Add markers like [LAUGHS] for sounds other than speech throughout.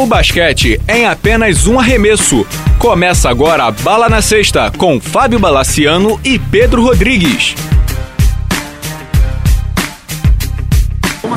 O basquete é em apenas um arremesso. Começa agora a Bala na Sexta com Fábio Balaciano e Pedro Rodrigues.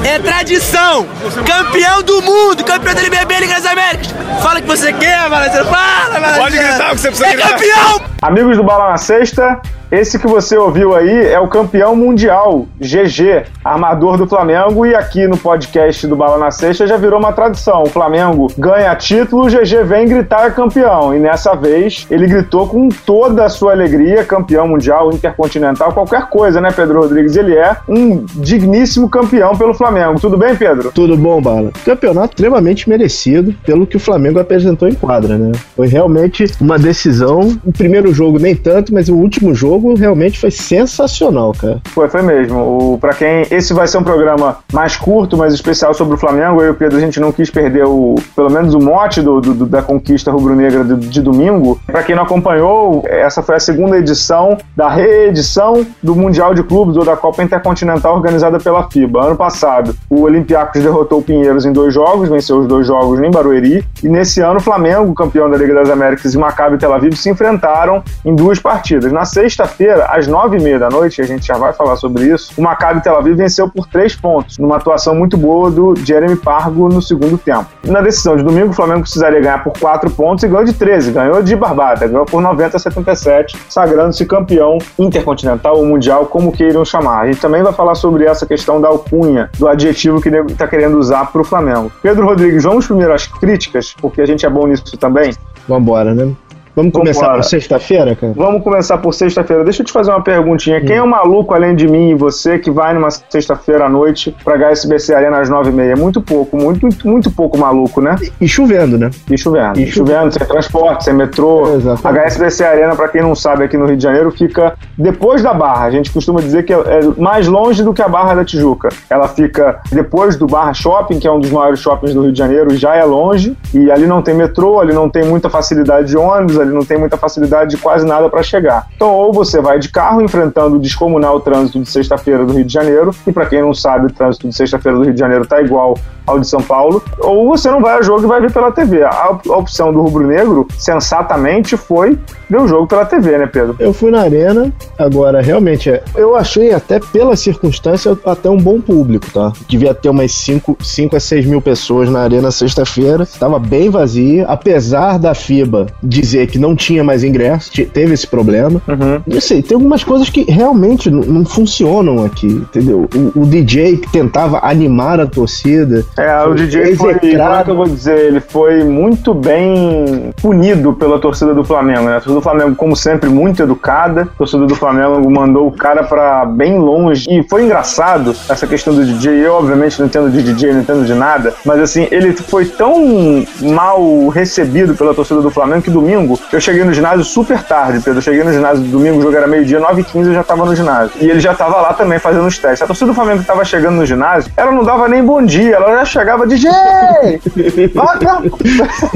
É tradição! Campeão do mundo! Campeão da LBB Liga das Américas! Fala o que você quer, Balaciano! Fala, Balaciano! Pode gritar o que você precisa É gritar. campeão! Amigos do Bala na Sexta, esse que você ouviu aí é o campeão mundial, GG, armador do Flamengo, e aqui no podcast do Bala na Sexta já virou uma tradição. O Flamengo ganha título, o GG vem gritar campeão. E nessa vez ele gritou com toda a sua alegria, campeão mundial, intercontinental, qualquer coisa, né, Pedro Rodrigues? Ele é um digníssimo campeão pelo Flamengo. Tudo bem, Pedro? Tudo bom, Bala? Campeonato extremamente merecido pelo que o Flamengo apresentou em quadra, né? Foi realmente uma decisão. O primeiro jogo nem tanto, mas o último jogo realmente foi sensacional, cara. Foi, foi mesmo. O, pra quem. Esse vai ser um programa mais curto, mas especial sobre o Flamengo. Eu e o Pedro, a gente não quis perder o. Pelo menos o mote do, do- da conquista rubro-negra de, de domingo. Pra quem não acompanhou, essa foi a segunda edição da reedição do Mundial de Clubes ou da Copa Intercontinental organizada pela FIBA. Ano passado, o Olympiacos derrotou o Pinheiros em dois jogos, venceu os dois jogos em Barueri. E nesse ano, o Flamengo, campeão da Liga das Américas, e Maccabi Tel Aviv se enfrentaram em duas partidas. Na sexta-feira, às nove e meia da noite, a gente já vai falar sobre isso, o Maccabi Tel Aviv venceu por três pontos, numa atuação muito boa do Jeremy Pargo no segundo tempo. Na decisão de domingo, o Flamengo precisaria ganhar por quatro pontos e ganhou de 13, ganhou de barbada, ganhou por 90 a 77, sagrando-se campeão intercontinental ou mundial, como queiram chamar. A gente também vai falar sobre essa questão da alcunha, do adjetivo que está querendo usar para o Flamengo. Pedro Rodrigues, vamos primeiro às críticas, porque a gente é bom nisso também. Vambora, né? Vamos começar Vambora. por sexta-feira, cara? Vamos começar por sexta-feira. Deixa eu te fazer uma perguntinha. Quem é o maluco além de mim e você que vai numa sexta-feira à noite pra HSBC Arena às nove e meia? Muito pouco, muito, muito, muito pouco maluco, né? E chovendo, né? E chovendo. E E chovendo, sem transporte, sem metrô. Exatamente. HSBC Arena, pra quem não sabe, aqui no Rio de Janeiro, fica depois da Barra. A gente costuma dizer que é é mais longe do que a Barra da Tijuca. Ela fica depois do Barra Shopping, que é um dos maiores shoppings do Rio de Janeiro, já é longe. E ali não tem metrô, ali não tem muita facilidade de ônibus, ali não tem muita facilidade de quase nada para chegar. Então, ou você vai de carro enfrentando o descomunal trânsito de sexta-feira do Rio de Janeiro, e para quem não sabe, o trânsito de sexta-feira do Rio de Janeiro tá igual ao de São Paulo, ou você não vai ao jogo e vai ver pela TV. A op- a opção do Rubro Negro, sensatamente, foi ver o jogo pela TV, né, Pedro? Eu fui na arena, agora realmente é. Eu achei até pela circunstância até um bom público, tá? Devia ter umas 5 a 6 mil pessoas na arena sexta-feira. Tava bem vazia, apesar da FIBA dizer que não tinha mais ingresso, te- teve esse problema. Uhum. Não sei, tem algumas coisas que realmente não, funcionam aqui, entendeu? O, o DJ que tentava animar a torcida. É, o DJ foi, como é execrado. que eu vou dizer, ele foi muito bem punido pela torcida do Flamengo, né? A torcida do Flamengo, como sempre, muito educada. A torcida do Flamengo mandou o cara pra bem longe. E foi engraçado essa questão do DJ. Eu, obviamente, não entendo de DJ, não entendo de nada. Mas, assim, ele foi tão mal recebido pela torcida do Flamengo que domingo eu cheguei no ginásio super tarde, Pedro. Eu cheguei no ginásio domingo, o jogo era meio-dia, 9h15, eu já tava no ginásio. E ele já tava lá também fazendo os testes. A torcida do Flamengo que tava chegando no ginásio, ela não dava nem bom dia, ela já chegava DJ! [LAUGHS]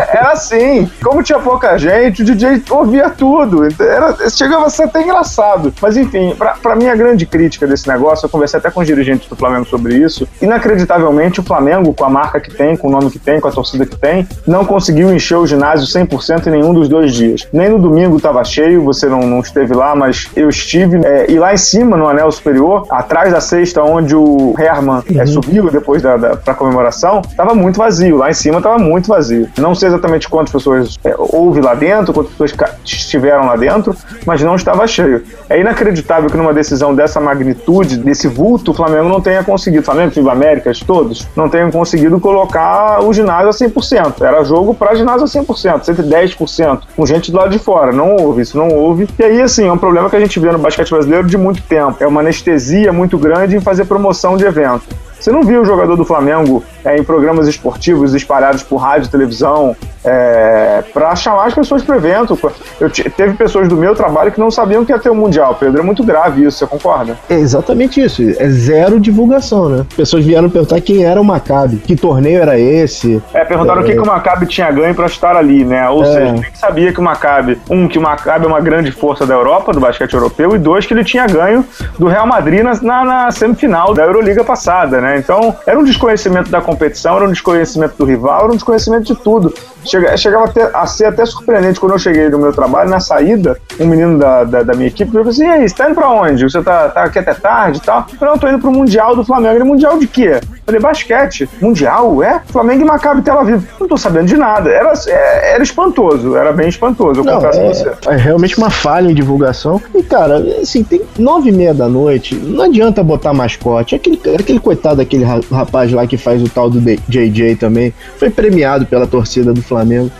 Era assim. Como tinha pouca gente, o DJ ouvia tudo. Era, chegava a ser até engraçado. Mas enfim, pra, pra mim a grande crítica desse negócio, eu conversei até com os dirigentes do Flamengo sobre isso. Inacreditavelmente, o Flamengo, com a marca que tem, com o nome que tem, com a torcida que tem, não conseguiu encher o ginásio 100% em nenhum dos dois dias. Nem no domingo estava cheio, você não, não esteve lá, mas eu estive. É, e lá em cima, no anel superior, atrás da cesta onde o Herman é, subiu depois da, da pra comemoração, tava muito vazio. Lá em cima tava muito vazio. Não sei exatamente quantas pessoas é, houve lá dentro, quantas pessoas estiveram lá dentro, mas não estava cheio. É inacreditável que numa decisão dessa magnitude, desse vulto, o Flamengo não tenha conseguido, Flamengo, Fiba Américas, todos, não tenham conseguido colocar o ginásio a 100%. Era jogo para ginásio a 100%, 110%, com gente do lado de fora. Não houve, isso não houve. E aí, assim, é um problema que a gente vê no basquete brasileiro de muito tempo. É uma anestesia muito grande em fazer promoção de evento. Você não viu o jogador do Flamengo é, em programas esportivos espalhados por rádio, televisão, é, para chamar as pessoas para o evento? Eu te- teve pessoas do meu trabalho que não sabiam que ia ter o Mundial, Pedro. É muito grave isso, você concorda? É exatamente isso, é zero divulgação, né? Pessoas vieram perguntar quem era o Maccabi, que torneio era esse. É, perguntaram o que, que o Maccabi tinha ganho para estar ali, né? Ou É. seja, ninguém sabia que o Maccabi, um, que o Maccabi é uma grande força da Europa, do basquete europeu, e dois, que ele tinha ganho do Real Madrid na- na semifinal da Euroliga passada, né? Né? Então, era um desconhecimento da competição, era um desconhecimento do rival, era um desconhecimento de tudo. Chega, chegava a, ser até surpreendente quando eu cheguei no meu trabalho, na saída, um menino da, da, da minha equipe falou assim: e aí, você tá indo pra onde? Você tá, tá aqui até tarde e tal? Eu falei, não, eu tô indo pro Mundial do Flamengo. Ele, Mundial de quê? Eu falei, basquete. Mundial? É? Flamengo e Maccabi Tel Aviv. Não tô sabendo de nada. Era, é, era espantoso, era bem espantoso, eu não, confesso é, você. É realmente uma falha em divulgação. E, cara, assim, tem nove e meia da noite, não adianta botar mascote. Aquele, aquele coitado daquele rapaz lá que faz o tal do JJ também, foi premiado pela torcida do Flamengo.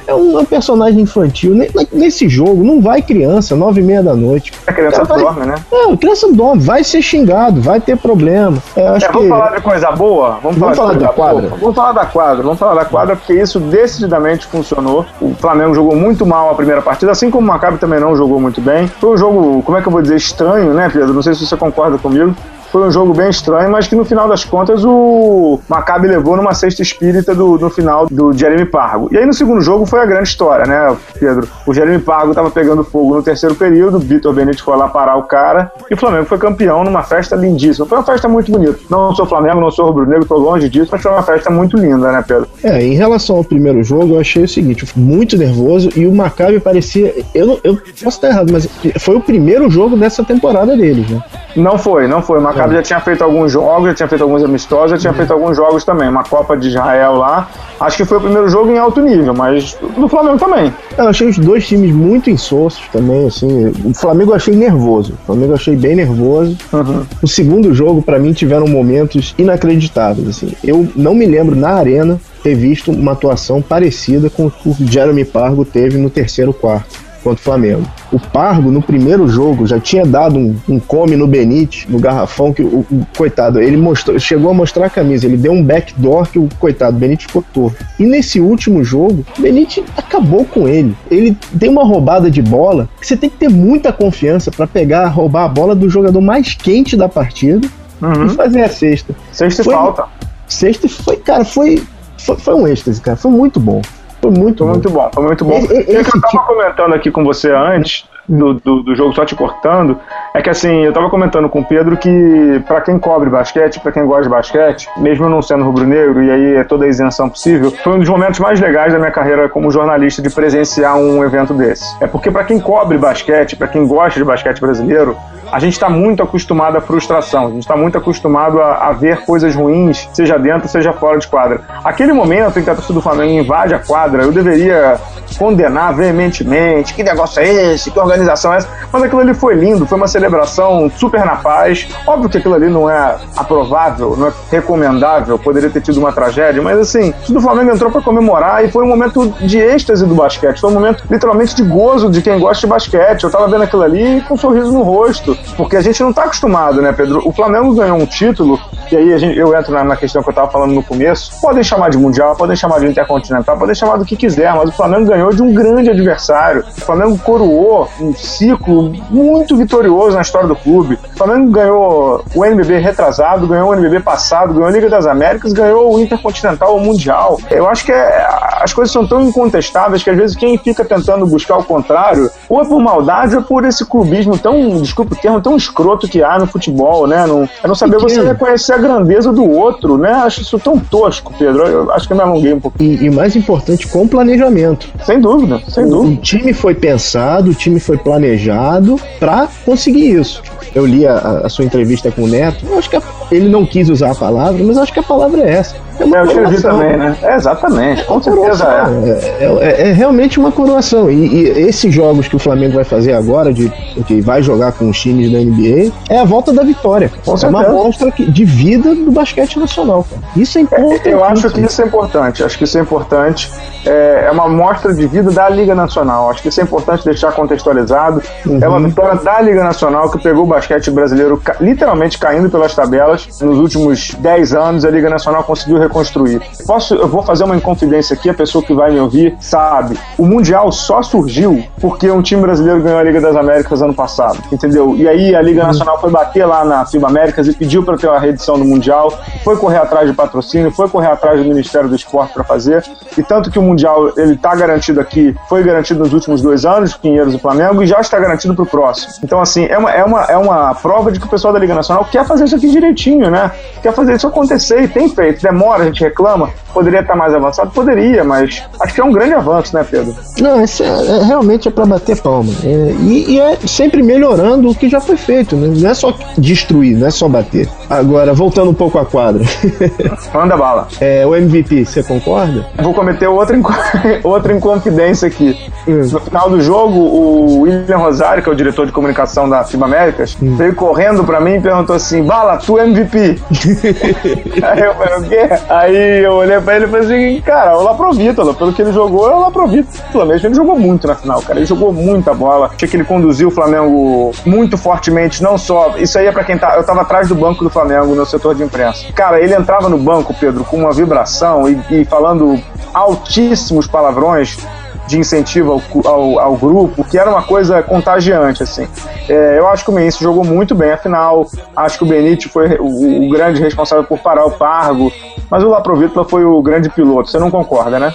É um, é um personagem infantil. Nesse jogo, não vai criança, nove e meia da noite. A criança vai, dorme, né? É, a criança dorme, vai ser xingado, vai ter problema. É, acho é, vamos que... falar de coisa boa? Vamos, vamos falar, falar da quadra? Boa. Vamos falar da quadra, vamos falar da quadra, porque isso decididamente funcionou. O Flamengo jogou muito mal a primeira partida, assim como o Maccabi também não jogou muito bem. Foi um jogo, como é que eu vou dizer, estranho, né, Pedro? Não sei se você concorda comigo. Foi um jogo bem estranho, mas que no final das contas o Maccabi levou numa sexta espírita do, no final do Jeremy Pargo. E aí no segundo jogo foi a grande história, né, Pedro? O Jeremy Pargo estava pegando fogo no terceiro período, o Vitor Benite foi lá parar o cara e o Flamengo foi campeão numa festa lindíssima. Foi uma festa muito bonita. Não sou Flamengo, não sou rubro-negro, tô longe disso, mas foi uma festa muito linda, né, Pedro? É, em relação ao primeiro jogo, eu achei o seguinte, muito nervoso e o Maccabi parecia, eu, eu posso estar errado, mas foi o primeiro jogo dessa temporada deles, né? Não foi, não foi. O Maccabi é. já tinha feito alguns jogos, já tinha feito alguns amistosos, já tinha uhum. feito alguns jogos também. Uma Copa de Israel lá. Acho que foi o primeiro jogo em alto nível, mas do Flamengo também. Eu achei os dois times muito insossos também, assim. O Flamengo eu achei nervoso. O Flamengo eu achei bem nervoso. Uhum. O segundo jogo, para mim, tiveram momentos inacreditáveis, assim. Eu não me lembro na arena ter visto uma atuação parecida com o que o Jeremy Pargo teve no terceiro quarto contra o Flamengo. O Pargo, no primeiro jogo, já tinha dado um, um come no Benite, no garrafão, que o, o, coitado, ele mostrou, chegou a mostrar a camisa, ele deu um backdoor que o coitado, o Benite ficou torto. E nesse último jogo, o Benite acabou com ele. Ele deu uma roubada de bola que você tem que ter muita confiança para pegar, roubar a bola do jogador mais quente da partida uhum. e fazer a sexta. Sexta foi, falta. Sexta foi, cara, foi, foi, foi um êxtase, cara. Foi muito bom. Foi muito, foi muito bom. Foi muito bom. o que eu tava comentando aqui com você antes do, do, do, jogo, só te cortando, é que assim, eu tava comentando com o Pedro que para quem cobre basquete, para quem gosta de basquete, mesmo não sendo rubro-negro, e aí é toda a isenção possível, foi um dos momentos mais legais da minha carreira como jornalista de presenciar um evento desse. É porque para quem cobre basquete, para quem gosta de basquete brasileiro, a gente está muito acostumado à frustração, a gente está muito acostumado a, a, ver coisas ruins, seja dentro, seja fora de quadra. Aquele momento em que a torcida do Flamengo invade a quadra, eu deveria condenar veementemente, que negócio é esse, que organização é essa, mas aquilo ali foi lindo, foi uma celebração super na paz. Óbvio que aquilo ali não é aprovável, não é recomendável, poderia ter tido uma tragédia, mas assim, o do Flamengo entrou para comemorar e foi um momento de êxtase do basquete, foi um momento literalmente de gozo de quem gosta de basquete. Eu tava vendo aquilo ali com um sorriso no rosto, porque a gente não está acostumado, né, Pedro? O Flamengo ganhou um título, e aí gente, eu entro na, questão que eu estava falando no começo. Podem chamar de Mundial, podem chamar de Intercontinental, podem chamar do que quiser, mas o Flamengo ganhou de um grande adversário. O Flamengo coroou um ciclo muito vitorioso na história do clube. O Flamengo ganhou o NBB retrasado, ganhou o NBB passado, ganhou a Liga das Américas, ganhou o Intercontinental, o Mundial. Eu acho que é, as coisas são tão incontestáveis que às vezes quem fica tentando buscar o contrário, ou é por maldade ou é por esse clubismo tão, desculpa o termo, tão escroto que há no futebol, né? Não, é não saber você reconhecer a grandeza do outro, né? Acho isso tão tosco, Pedro. Eu acho que eu me alonguei um pouco. E, e mais importante, com planejamento. Sem dúvida, sem o, dúvida. O time foi pensado, o time foi planejado para conseguir isso. Eu li a, a, sua entrevista com o Neto, eu acho que a, ele não quis usar a palavra, mas acho que a palavra é essa. É, uma é eu escrevi também, né? É, exatamente, com certeza é. É, é. é. realmente uma coroação. E, e, esses jogos que o Flamengo vai fazer agora, de que vai jogar com os times da NBA, é a volta da vitória. Com é certeza. uma mostra de vida do basquete nacional. Cara. Isso é importante. Eu acho que isso é importante. Acho que isso é importante. É, uma mostra de vida da Liga Nacional. Acho que isso é importante deixar contextualizado. Uhum. É uma vitória da Liga Nacional que pegou o basquete brasileiro literalmente caindo pelas tabelas. Nos últimos 10 anos, a Liga Nacional conseguiu reconstruir. Posso, eu vou fazer uma inconfidência aqui, a pessoa que vai me ouvir sabe. O Mundial só surgiu porque um time brasileiro ganhou a Liga das Américas ano passado, entendeu? E aí a Liga Nacional foi bater lá na FIBA Américas e pediu para ter uma reedição do Mundial, foi correr atrás de patrocínio, foi correr atrás do Ministério do Esporte para fazer, e tanto que o Mundial ele está garantido aqui, foi garantido nos últimos dois anos, Pinheiros e Flamengo, e já está garantido para o próximo. Então, assim, é uma, é, uma, é uma prova de que o pessoal da Liga Nacional quer fazer isso aqui direitinho, né? Quer fazer isso acontecer e tem feito. Demora, a gente reclama, poderia estar mais avançado? Poderia, mas acho que é um grande avanço, né, Pedro? Não, esse é, é, realmente é para bater palma. É, e, e, é sempre melhorando o que já foi feito, né? Não é só destruir, não é só bater. Agora, voltando um pouco à quadra. [LAUGHS] Manda bala. É, o MVP, você concorda? Vou cometer outra, inco [LAUGHS] outra inconfidência aqui. Hum. No final do jogo, o William Rosário, que é o diretor de comunicação da FIBA Américas, hum. veio correndo para mim e perguntou assim: Bala, tu é MVP? [LAUGHS] Aí eu falei, o quê? Aí eu olhei pra ele e falei assim, cara, o Laprovítalo, pelo que ele jogou, é o Laprovítalo mesmo. Ele jogou muito na final, cara. Ele jogou muita bola. Achei que ele conduziu o Flamengo muito fortemente, não só. Isso aí é pra quem tá. Eu tava atrás do banco do Flamengo no setor de imprensa. Cara, ele entrava no banco, Pedro, com uma vibração e, e falando altíssimos palavrões de incentivo ao, ao, ao, grupo, que era uma coisa contagiante, assim. É, eu acho que o Mense jogou muito bem, afinal, acho que o Benite foi o, o grande responsável por parar o Pargo, mas o Laprovitla foi o grande piloto, você não concorda, né?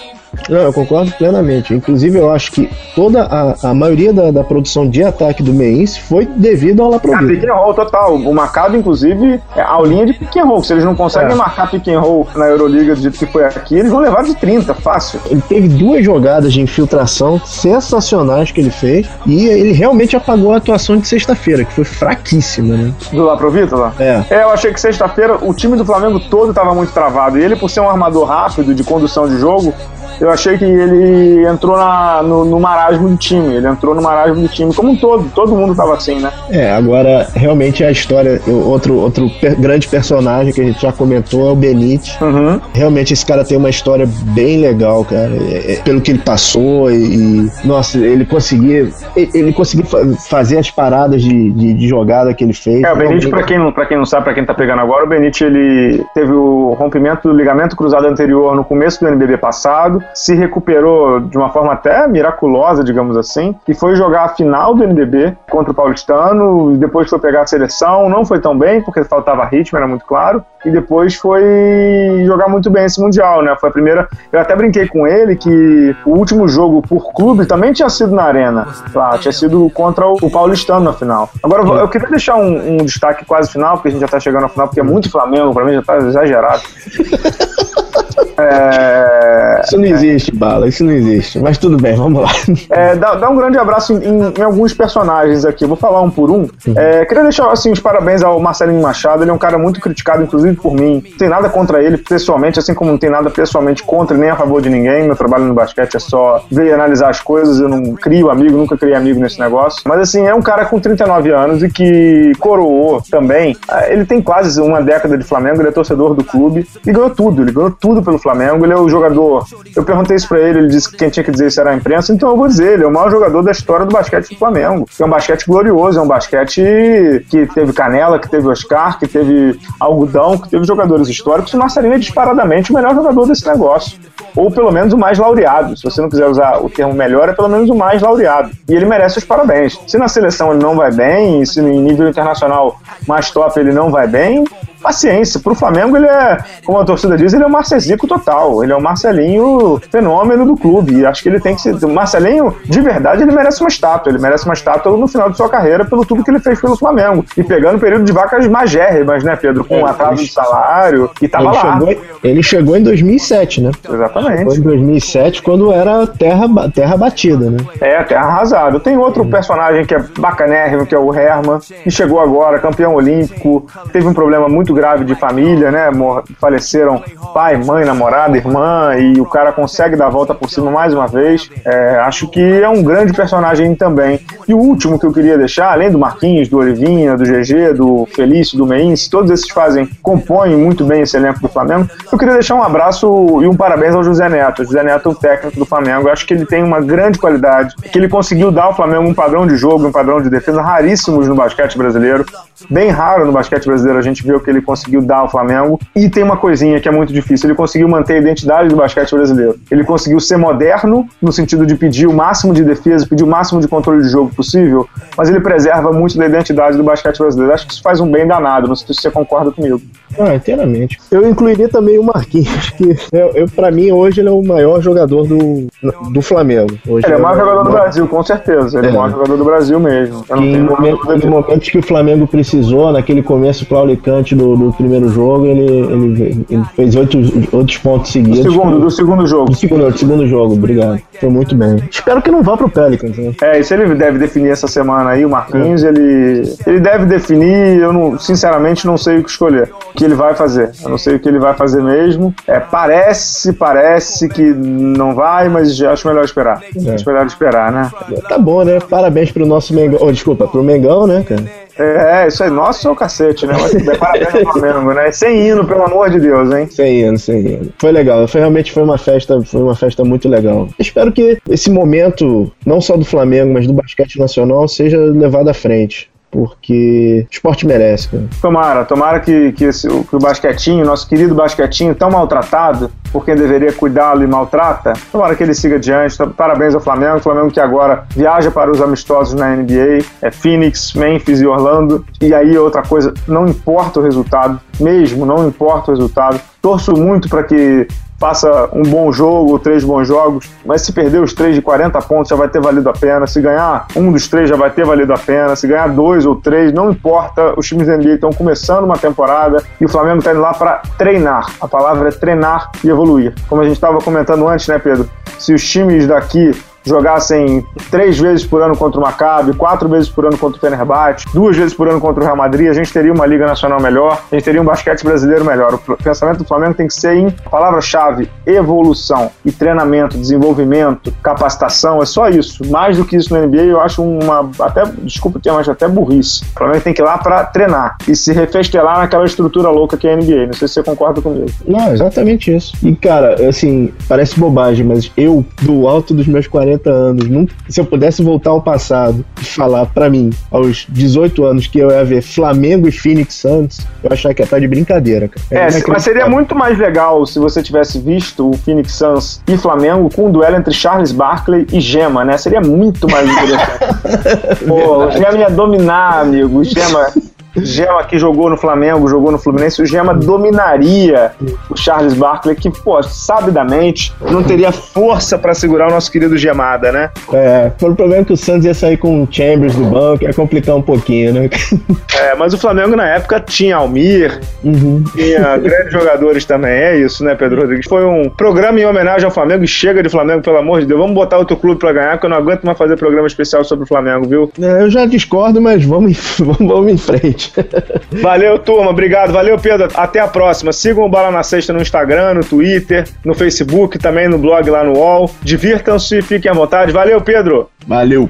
Não, eu concordo plenamente. Inclusive, eu acho que toda a, a maioria da, da produção de ataque do Meinse foi devido ao Laprovita. É, pick and roll total. O marcado, inclusive, é aulinha de pick and roll. Se eles não conseguem é. marcar pick and roll na Euroliga do jeito que foi aqui, eles vão levar de 30, fácil. Ele teve duas jogadas de infiltração sensacionais que ele fez e ele realmente apagou a atuação de sexta-feira, que foi fraquíssima, né? Do Laprovita lá? É. É, eu achei que sexta-feira o time do Flamengo todo estava muito travado. E ele, por ser um armador rápido de condução de jogo, eu achei que ele entrou na, no, no, marasmo do time. Ele entrou no marasmo do time, como um todo. Todo mundo tava assim, né? É, agora, realmente a história, outro, outro per, grande personagem que a gente já comentou é o Benite. Uhum. Realmente esse cara tem uma história bem legal, cara. É, é, pelo que ele passou e, e, Nossa, ele conseguia. Ele conseguiu fazer as paradas de, de, de, jogada que ele fez. É, o Benite, pra quem, pra quem não sabe, pra quem tá pegando agora, o Benite ele teve o rompimento do ligamento cruzado anterior no começo do NBB passado se recuperou de uma forma até miraculosa, digamos assim, e foi jogar a final do NBB contra o Paulistano, depois foi pegar a seleção, não foi tão bem, porque faltava ritmo, era muito claro, e depois foi jogar muito bem esse Mundial, né? Foi a primeira. Eu até brinquei com ele que o último jogo por clube também tinha sido na Arena, lá, tinha sido contra o Paulistano na final. Agora, eu queria deixar um, um destaque quase final, porque a gente já tá chegando na final, porque é muito Flamengo, pra mim já tá exagerado. [LAUGHS] É... Isso não existe, Bala, isso não existe. Mas tudo bem, vamos lá. É, dá, dá, um grande abraço em, em, alguns personagens aqui. Vou falar um por um. É, queria deixar assim, os parabéns ao Marcelinho Machado. Ele é um cara muito criticado, inclusive por mim. Não tem nada contra ele pessoalmente, assim como não tem nada pessoalmente contra nem a favor de ninguém. Meu trabalho no basquete é só ver e analisar as coisas. Eu não crio amigo, nunca criei amigo nesse negócio. Mas assim, é um cara com 39 anos e que coroou também. É, ele tem quase uma década de Flamengo, ele é torcedor do clube e ganhou tudo. Ele ganhou tudo pelo Flamengo. Ele é o jogador. Eu perguntei isso pra ele, ele disse que quem tinha que dizer isso era a imprensa, então eu vou dizer, ele é o maior jogador da história do basquete do Flamengo. É um basquete glorioso, é um basquete que teve Canela, que teve Oscar, que teve Algodão, que teve jogadores históricos. O Marcelinho é disparadamente o melhor jogador desse negócio. Ou pelo menos o mais laureado. Se você não quiser usar o termo melhor, é pelo menos o mais laureado. E ele merece os parabéns. Se na seleção ele não vai bem, se em nível internacional mais top ele não vai bem, paciência. Pro Flamengo, ele é, como a torcida diz, ele é o Marcezico total. Ele é o Marcelinho fenômeno do clube. E acho que ele tem que ser. O Marcelinho, de verdade, ele merece uma estátua. Ele merece uma estátua no final de sua carreira pelo tudo que ele fez pelo Flamengo. E pegando o período de vacas magérrimas, né, Pedro? Com é, um atraso de salário. E tava ele lá. Chegou, ele chegou em 2007, né? Exatamente. Chegou em 2007, quando era terra, terra batida, né? É, terra arrasada. Tem outro hum. personagem que é bacanérrimo, que é o Herman, que chegou agora, campeão olímpico. Teve um problema muito muito grave de família, né? Faleceram pai, mãe, namorada, irmã, e o cara consegue dar a volta por cima mais uma vez. É, acho que é um grande personagem também. E o último que eu queria deixar, além do Marquinhos, do Olivinha, do GG, do Felício, do Meins, todos esses fazem, compõem muito bem esse elenco do Flamengo. Eu queria deixar um abraço e um parabéns ao José Neto. O José Neto é o técnico do Flamengo. Eu acho que ele tem uma grande qualidade, que ele conseguiu dar ao Flamengo um padrão de jogo, um padrão de defesa raríssimos no basquete brasileiro. bem raro no basquete brasileiro a gente ver o que ele conseguiu dar ao Flamengo. E tem uma coisinha que é muito difícil: ele conseguiu manter a identidade do basquete brasileiro. Ele conseguiu ser moderno, no sentido de pedir o máximo de defesa, pedir o máximo de controle de jogo possível, mas ele preserva muito da identidade do basquete brasileiro. Acho que isso faz um bem danado, não sei se você concorda comigo. Ah, inteiramente. Eu incluiria também o Marquinhos, [LAUGHS] que eu, eu, pra mim hoje ele é o maior jogador do, do Flamengo. Hoje ele é o maior jogador do Brasil, com certeza. Ele é, é o maior jogador do Brasil mesmo. Em, momento, momentos que o Flamengo precisou, naquele começo claudicante do, do primeiro jogo, ele, ele, ele fez oito, oito pontos seguidos. Do segundo, do segundo jogo. Do segundo, do segundo jogo, obrigado. Foi muito bem. Espero que não vá pro Pelicans. Né? É, isso ele deve definir essa semana aí, o Marquinhos, é. ele, ele deve definir, eu não, sinceramente não sei o que escolher que ele vai fazer. Eu não sei o que ele vai fazer mesmo. É, parece, parece que não vai, mas acho melhor esperar. É. Acho melhor esperar, né? Tá bom, né? Parabéns pro nosso Mengão. Oh, desculpa, pro Mengão, né, cara? É, isso aí, nosso é o cacete, né? Mas, parabéns ao Flamengo, né? Sem hino, pelo amor de Deus, hein? Sem hino, sem hino. Foi legal, foi, realmente foi uma festa, foi uma festa muito legal. Espero que esse momento, não só do Flamengo, mas do basquete nacional, seja levado à frente porque o esporte merece. Cara. Tomara, tomara que, que, esse, que o basquetinho, nosso querido basquetinho, tão maltratado por quem deveria cuidá-lo e maltrata, tomara que ele siga adiante. Então, parabéns ao Flamengo, o Flamengo que agora viaja para os amistosos na NBA, é Phoenix, Memphis e Orlando. E aí outra coisa, não importa o resultado, mesmo não importa o resultado. Torço muito para que faça um bom jogo, três bons jogos, mas se perder os três de 40 pontos já vai ter valido a pena. Se ganhar um dos três já vai ter valido a pena. Se ganhar dois ou três, não importa. Os times da NBA estão começando uma temporada e o Flamengo está indo lá para treinar. A palavra é treinar e evoluir. Como a gente estava comentando antes, né, Pedro? Se os times daqui jogassem três vezes por ano contra o Maccabi, quatro vezes por ano contra o Fenerbahçe, duas vezes por ano contra o Real Madrid, a gente teria uma Liga Nacional melhor, a gente teria um basquete brasileiro melhor. O pensamento do Flamengo tem que ser em palavra-chave, evolução e treinamento, desenvolvimento, capacitação, é só isso. Mais do que isso no NBA, eu acho uma, até, desculpa o termo, mas até burrice. O Flamengo tem que ir lá para treinar e se refestelar naquela estrutura louca que é a NBA. Não sei se você concorda comigo. Não, exatamente isso. E, cara, assim, parece bobagem, mas eu, do alto dos meus 40 40 anos, se eu pudesse voltar ao passado e falar para mim, aos 18 anos, que eu ia ver Flamengo e Phoenix Suns, eu achava que ia estar de brincadeira, cara. É, é mas seria muito mais legal se você tivesse visto o Phoenix Suns e Flamengo com um duelo entre Charles Barkley e Gema, né? Seria muito mais interessante. [LAUGHS] Pô, o Gema ia dominar, amigo. O Gema Gema que jogou no Flamengo, jogou no Fluminense, o Gema dominaria o Charles Barkley, que, pô, sabidamente não teria força para segurar o nosso querido Gemada, né? É, foi o problema que o Santos ia sair com o Chambers do banco, ia complicar um pouquinho, né? [LAUGHS] É, mas o Flamengo na época tinha Almir, uhum. tinha [LAUGHS] grandes jogadores também, é isso, né, Pedro Rodrigues? Foi um programa em homenagem ao Flamengo e chega de Flamengo, pelo amor de Deus. Vamos botar outro clube para ganhar, que eu não aguento mais fazer programa especial sobre o Flamengo, viu? É, eu já discordo, mas vamos, [LAUGHS] vamos, vamos em frente. [LAUGHS] Valeu, turma. Obrigado. Valeu, Pedro. Até a próxima. Sigam o Bala na Sexta no Instagram, no Twitter, no Facebook, também no blog lá no UOL. Divirtam-se e fiquem à vontade. Valeu, Pedro. Valeu.